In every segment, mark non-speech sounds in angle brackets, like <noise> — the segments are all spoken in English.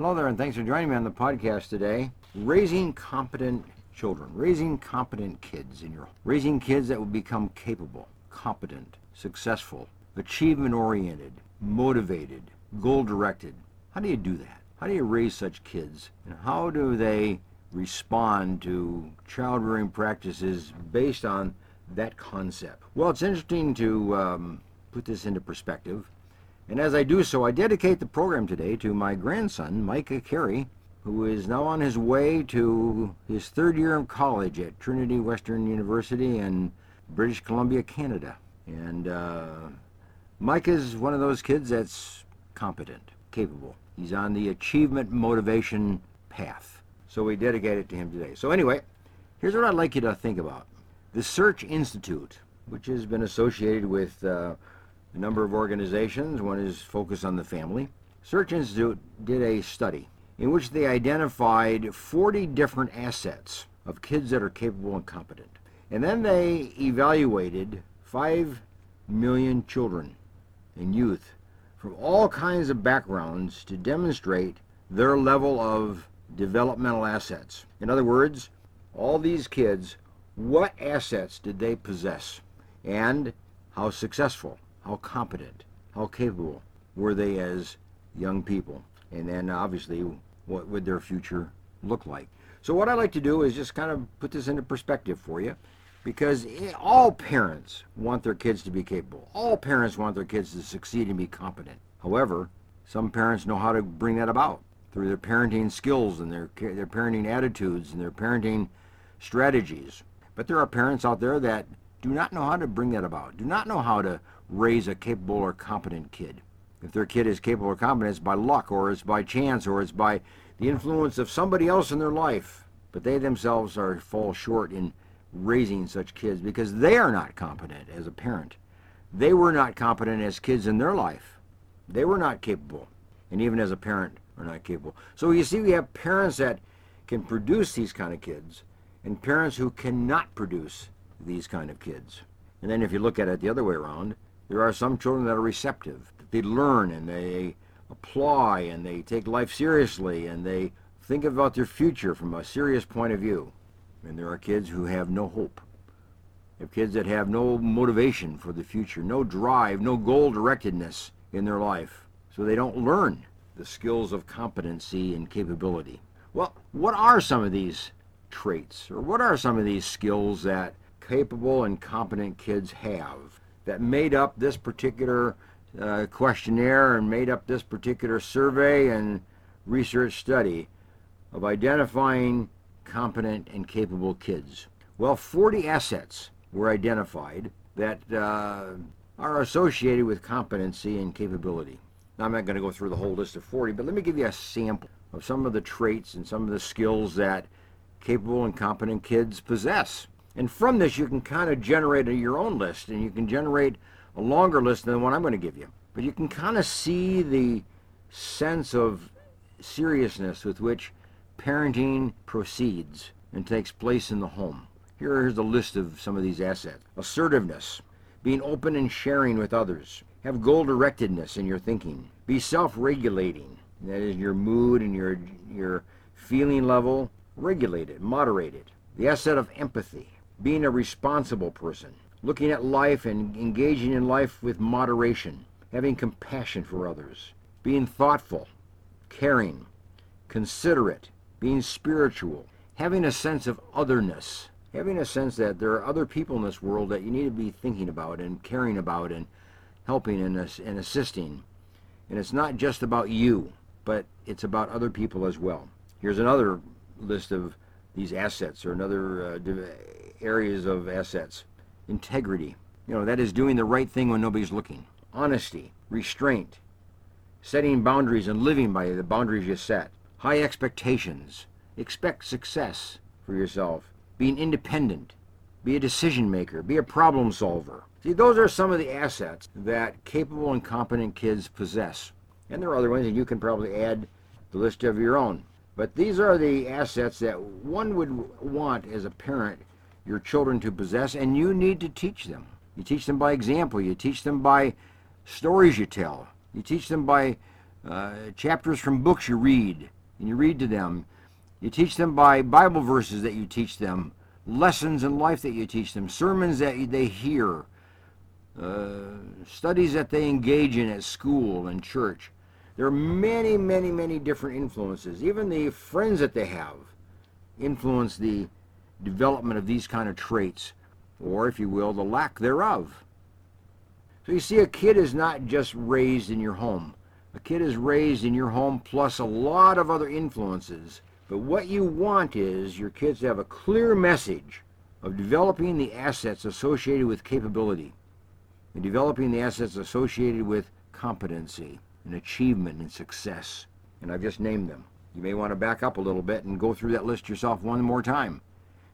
Hello there, and thanks for joining me on the podcast today. Raising competent children, raising competent kids in your raising kids that will become capable, competent, successful, achievement oriented, motivated, goal directed. How do you do that? How do you raise such kids? And how do they respond to child rearing practices based on that concept? Well, it's interesting to um, put this into perspective. And as I do so, I dedicate the program today to my grandson, Micah Carey, who is now on his way to his third year of college at Trinity Western University in British Columbia, Canada. And uh, is one of those kids that's competent, capable. He's on the achievement motivation path. So we dedicate it to him today. So, anyway, here's what I'd like you to think about the Search Institute, which has been associated with uh, a number of organizations. One is focused on the family. Search Institute did a study in which they identified 40 different assets of kids that are capable and competent. And then they evaluated 5 million children and youth from all kinds of backgrounds to demonstrate their level of developmental assets. In other words, all these kids, what assets did they possess? And how successful, how competent, how capable were they as young people? And then obviously, what would their future look like? So, what I like to do is just kind of put this into perspective for you because all parents want their kids to be capable. All parents want their kids to succeed and be competent. However, some parents know how to bring that about through their parenting skills and their their parenting attitudes and their parenting strategies. But there are parents out there that do not know how to bring that about. Do not know how to raise a capable or competent kid. If their kid is capable or competent, it's by luck or it's by chance or it's by the influence of somebody else in their life. But they themselves are fall short in raising such kids because they are not competent as a parent. They were not competent as kids in their life. They were not capable. And even as a parent, are not capable. So you see, we have parents that can produce these kind of kids and parents who cannot produce these kind of kids. And then if you look at it the other way around, there are some children that are receptive. They learn and they apply and they take life seriously and they think about their future from a serious point of view. And there are kids who have no hope. There have kids that have no motivation for the future, no drive, no goal directedness in their life. So they don't learn the skills of competency and capability. Well, what are some of these traits, or what are some of these skills that capable and competent kids have that made up this particular uh, questionnaire and made up this particular survey and research study of identifying competent and capable kids? Well, 40 assets were identified that uh, are associated with competency and capability. Now, I'm not going to go through the whole list of 40, but let me give you a sample of some of the traits and some of the skills that capable and competent kids possess. And from this, you can kind of generate a, your own list, and you can generate a longer list than the one I'm going to give you. But you can kind of see the sense of seriousness with which parenting proceeds and takes place in the home. Here's a list of some of these assets. Assertiveness, being open and sharing with others, have goal directedness in your thinking, be self regulating, that is, your mood and your, your feeling level, regulate it, moderate it. The asset of empathy, being a responsible person, looking at life and engaging in life with moderation, having compassion for others, being thoughtful, caring, considerate, being spiritual, having a sense of otherness, having a sense that there are other people in this world that you need to be thinking about and caring about and helping and, and assisting. And it's not just about you, but it's about other people as well. Here's another list of these assets or another uh, areas of assets. Integrity. You know, that is doing the right thing when nobody's looking. Honesty, restraint, setting boundaries and living by the boundaries you set. High expectations. Expect success for yourself. Being independent. Be a decision maker. Be a problem solver. See, those are some of the assets that capable and competent kids possess. And there are other ones, and you can probably add the list of your own. But these are the assets that one would want as a parent your children to possess, and you need to teach them. You teach them by example. You teach them by stories you tell. You teach them by uh, chapters from books you read, and you read to them. You teach them by Bible verses that you teach them, lessons in life that you teach them, sermons that they hear, uh, studies that they engage in at school and church. There are many, many, many different influences. Even the friends that they have influence the development of these kind of traits, or if you will, the lack thereof. So you see, a kid is not just raised in your home. A kid is raised in your home plus a lot of other influences. But what you want is your kids to have a clear message of developing the assets associated with capability and developing the assets associated with competency and achievement and success. And I've just named them. You may want to back up a little bit and go through that list yourself one more time.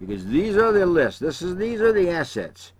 Because these are the lists. This is these are the assets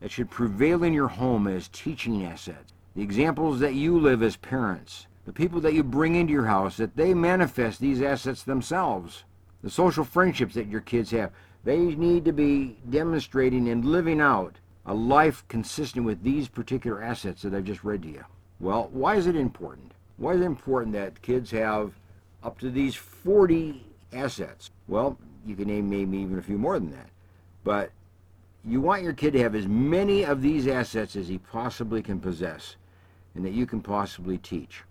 that should prevail in your home as teaching assets. The examples that you live as parents, the people that you bring into your house, that they manifest these assets themselves. The social friendships that your kids have, they need to be demonstrating and living out a life consistent with these particular assets that I've just read to you. Well, why is it important? Why is it important that kids have up to these 40 assets? Well, you can name maybe even a few more than that. But you want your kid to have as many of these assets as he possibly can possess and that you can possibly teach.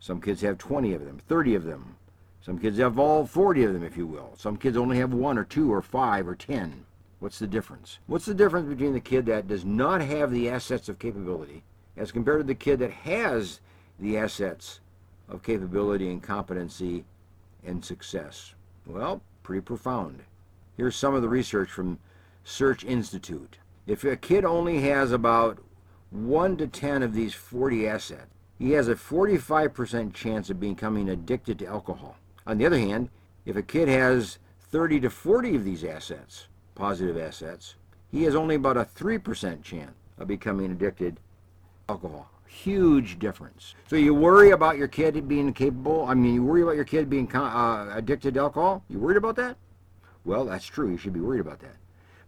Some kids have 20 of them, 30 of them. Some kids have all 40 of them, if you will. Some kids only have one or two or five or 10. What's the difference? What's the difference between the kid that does not have the assets of capability as compared to the kid that has the assets of capability and competency and success? Well, pretty profound. Here's some of the research from Search Institute. If a kid only has about 1 to 10 of these 40 assets, he has a 45% chance of becoming addicted to alcohol. On the other hand, if a kid has 30 to 40 of these assets, positive assets, he has only about a 3% chance of becoming addicted to alcohol. Huge difference. So you worry about your kid being capable? I mean, you worry about your kid being uh, addicted to alcohol? You worried about that? Well, that's true. You should be worried about that.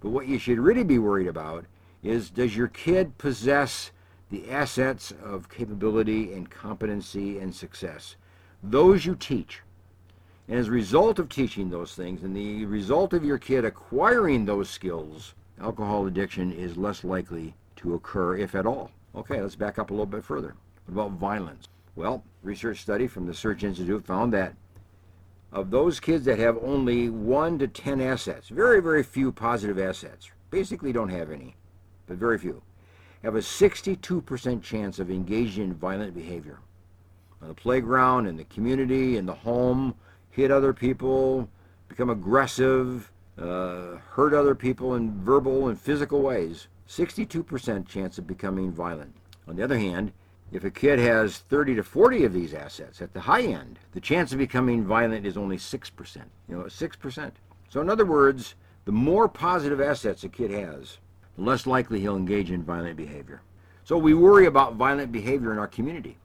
But what you should really be worried about is does your kid possess the assets of capability and competency and success? Those you teach. And as a result of teaching those things and the result of your kid acquiring those skills, alcohol addiction is less likely to occur, if at all. Okay, let's back up a little bit further. What about violence? Well, research study from the Search Institute found that of those kids that have only one to 10 assets, very, very few positive assets, basically don't have any, but very few, have a 62% chance of engaging in violent behavior. On the playground, in the community, in the home, hit other people, become aggressive, uh, hurt other people in verbal and physical ways. 62% chance of becoming violent. On the other hand, if a kid has 30 to 40 of these assets at the high end, the chance of becoming violent is only 6%. You know, 6%. So, in other words, the more positive assets a kid has, the less likely he'll engage in violent behavior. So, we worry about violent behavior in our community.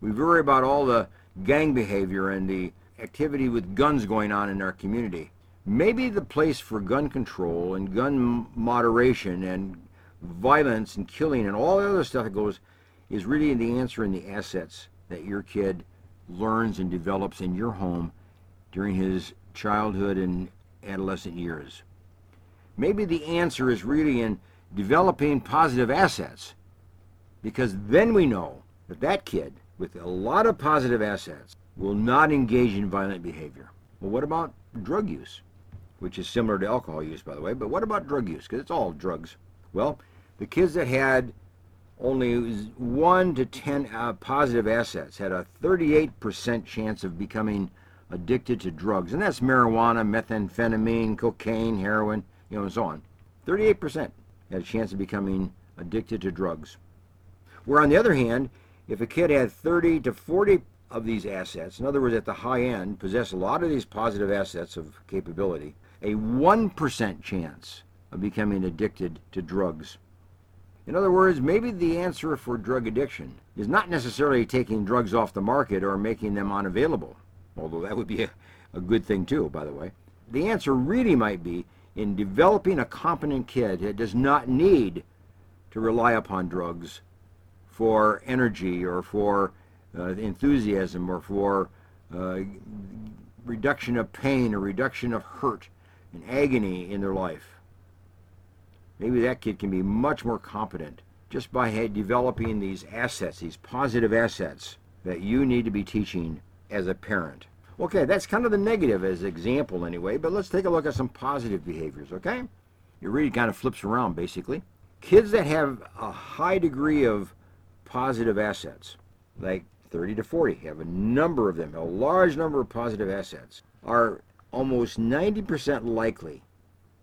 We worry about all the gang behavior and the activity with guns going on in our community. Maybe the place for gun control and gun moderation and violence and killing and all the other stuff that goes is really the answer in the assets that your kid learns and develops in your home during his childhood and adolescent years. Maybe the answer is really in developing positive assets because then we know that that kid with a lot of positive assets will not engage in violent behavior. Well, what about drug use? Which is similar to alcohol use, by the way, but what about drug use? Because it's all drugs. Well, the kids that had only 1 to 10 uh, positive assets had a 38% chance of becoming addicted to drugs. And that's marijuana, methamphetamine, cocaine, heroin, you know, and so on. 38% had a chance of becoming addicted to drugs. Where on the other hand, if a kid had 30 to 40 of these assets, in other words, at the high end, possess a lot of these positive assets of capability, a 1% chance of becoming addicted to drugs. In other words, maybe the answer for drug addiction is not necessarily taking drugs off the market or making them unavailable, although that would be a, a good thing too, by the way. The answer really might be in developing a competent kid that does not need to rely upon drugs for energy or for uh, enthusiasm or for uh, reduction of pain or reduction of hurt and agony in their life. Maybe that kid can be much more competent just by developing these assets, these positive assets that you need to be teaching as a parent. Okay, that's kind of the negative as example anyway, but let's take a look at some positive behaviors, okay? It really kind of flips around basically. Kids that have a high degree of positive assets, like 30 to 40, have a number of them, a large number of positive assets, are almost 90% likely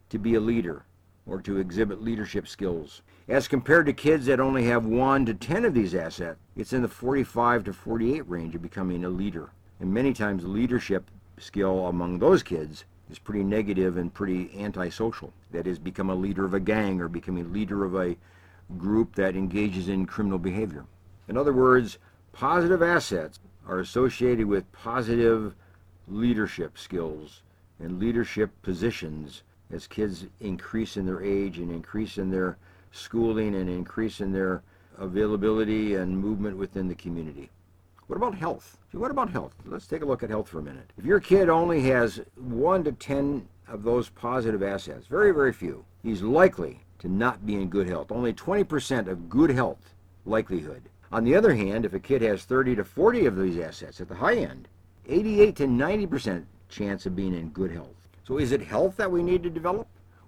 to be a leader or to exhibit leadership skills. As compared to kids that only have 1 to 10 of these assets, it's in the 45 to 48 range of becoming a leader. And many times leadership skill among those kids is pretty negative and pretty antisocial. That is, become a leader of a gang or becoming a leader of a group that engages in criminal behavior. In other words, positive assets are associated with positive leadership skills and leadership positions as kids increase in their age and increase in their schooling and increase in their availability and movement within the community. What about health? What about health? Let's take a look at health for a minute. If your kid only has one to ten of those positive assets, very, very few, he's likely to not be in good health. Only 20% of good health likelihood. On the other hand, if a kid has 30 to 40 of these assets at the high end, 88 to 90% chance of being in good health. So is it health that we need to develop?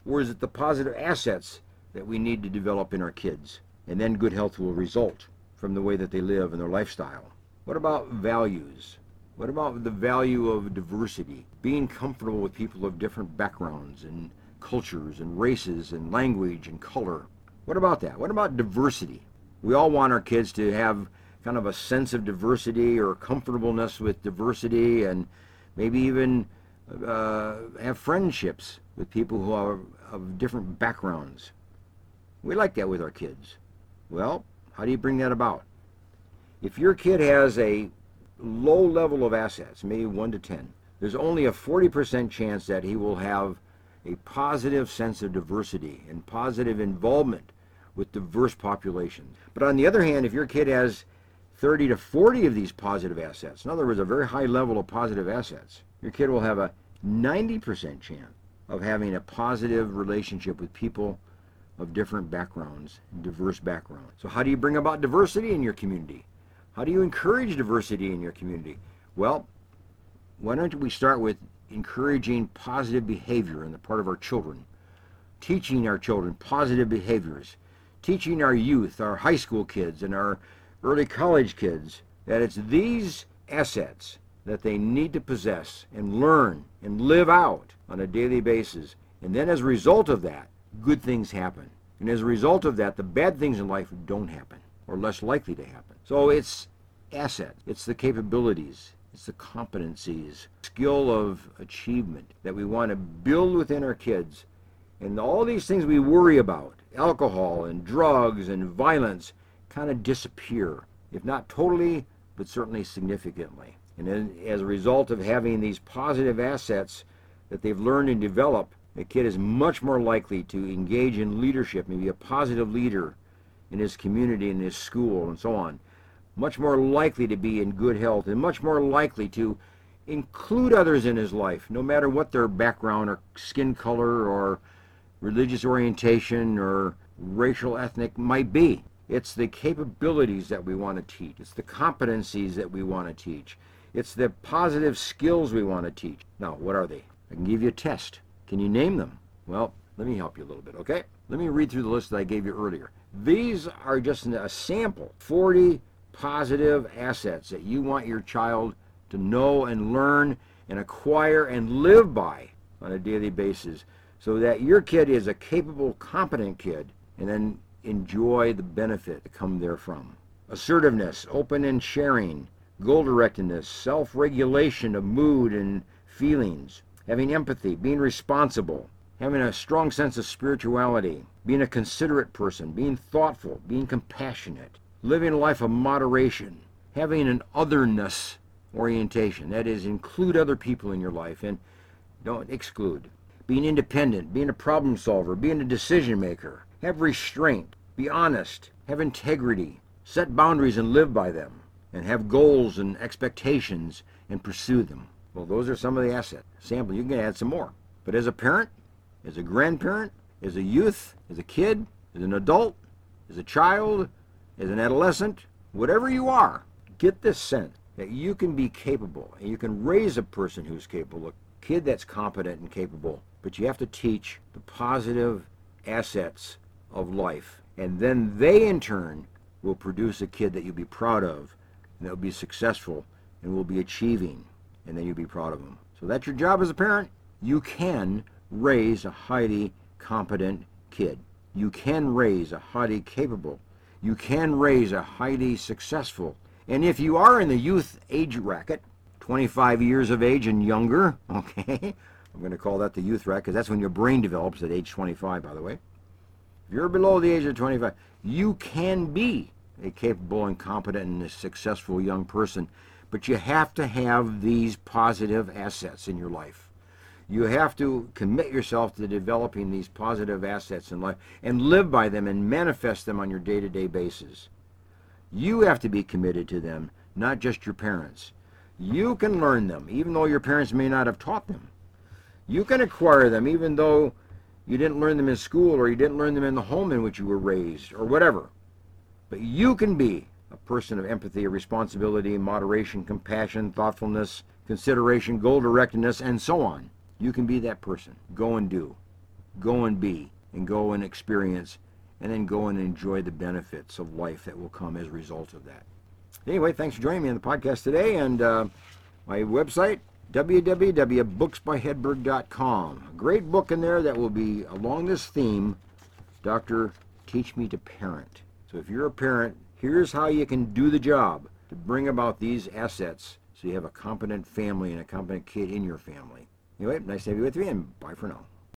Or is it the positive assets that we need to develop in our kids? And then good health will result from the way that they live and their lifestyle. What about values? What about the value of diversity? Being comfortable with people of different backgrounds and cultures and races and language and color. What about that? What about diversity? We all want our kids to have kind of a sense of diversity or comfortableness with diversity and maybe even uh, have friendships with people who are of different backgrounds. We like that with our kids. Well, how do you bring that about? If your kid has a low level of assets, maybe 1 to 10, there's only a 40% chance that he will have a positive sense of diversity and positive involvement with diverse populations. But on the other hand, if your kid has 30 to 40 of these positive assets, in other words, a very high level of positive assets, your kid will have a 90% chance of having a positive relationship with people of different backgrounds, diverse backgrounds. So how do you bring about diversity in your community? How do you encourage diversity in your community? Well, why don't we start with encouraging positive behavior on the part of our children, teaching our children positive behaviors, teaching our youth, our high school kids, and our early college kids that it's these assets that they need to possess and learn and live out on a daily basis. And then as a result of that, good things happen. And as a result of that, the bad things in life don't happen or less likely to happen. So it's asset, it's the capabilities, it's the competencies, skill of achievement that we want to build within our kids. And all these things we worry about, alcohol and drugs and violence, kind of disappear, if not totally, but certainly significantly. And then as a result of having these positive assets that they've learned and developed, a kid is much more likely to engage in leadership, maybe a positive leader in his community, in his school, and so on. Much more likely to be in good health, and much more likely to include others in his life, no matter what their background or skin color or religious orientation or racial ethnic might be. It's the capabilities that we want to teach. It's the competencies that we want to teach. It's the positive skills we want to teach. Now, what are they? I can give you a test. Can you name them? Well, let me help you a little bit, okay? Let me read through the list that I gave you earlier. These are just a sample 40 positive assets that you want your child to know and learn and acquire and live by on a daily basis so that your kid is a capable, competent kid and then enjoy the benefit that come therefrom. Assertiveness, open and sharing, goal directedness, self regulation of mood and feelings, having empathy, being responsible, having a strong sense of spirituality, being a considerate person, being thoughtful, being compassionate, living a life of moderation, having an otherness orientation. That is, include other people in your life and don't exclude. Being independent, being a problem solver, being a decision maker, have restraint, be honest, have integrity, set boundaries and live by them and have goals and expectations and pursue them. Well, those are some of the assets. Sample, you can add some more. But as a parent, as a grandparent, as a youth, as a kid, as an adult, as a child, as an adolescent, whatever you are, get this sense that you can be capable and you can raise a person who's capable, a kid that's competent and capable, but you have to teach the positive assets of life. And then they, in turn, will produce a kid that you'll be proud of and that will be successful and will be achieving, and then you'll be proud of them. So that's your job as a parent. You can raise a highly competent kid. You can raise a highly capable. You can raise a highly successful. And if you are in the youth age bracket, 25 years of age and younger, <laughs> okay, I'm going to call that the youth bracket because that's when your brain develops at age 25, by the way. If you're below the age of 25, you can be a capable and competent and a successful young person, but you have to have these positive assets in your life. You have to commit yourself to developing these positive assets in life and live by them and manifest them on your day to day basis. You have to be committed to them, not just your parents. You can learn them, even though your parents may not have taught them. You can acquire them, even though you didn't learn them in school or you didn't learn them in the home in which you were raised or whatever. But you can be a person of empathy, responsibility, moderation, compassion, thoughtfulness, consideration, goal directedness, and so on. You can be that person. Go and do. Go and be. And go and experience. And then go and enjoy the benefits of life that will come as a result of that. Anyway, thanks for joining me on the podcast today. And uh, my website, www.booksbyhedberg.com. A great book in there that will be along this theme, Dr. Teach Me to Parent. So if you're a parent, here's how you can do the job to bring about these assets so you have a competent family and a competent kid in your family. Anyway, nice to have you with me, and bye for now.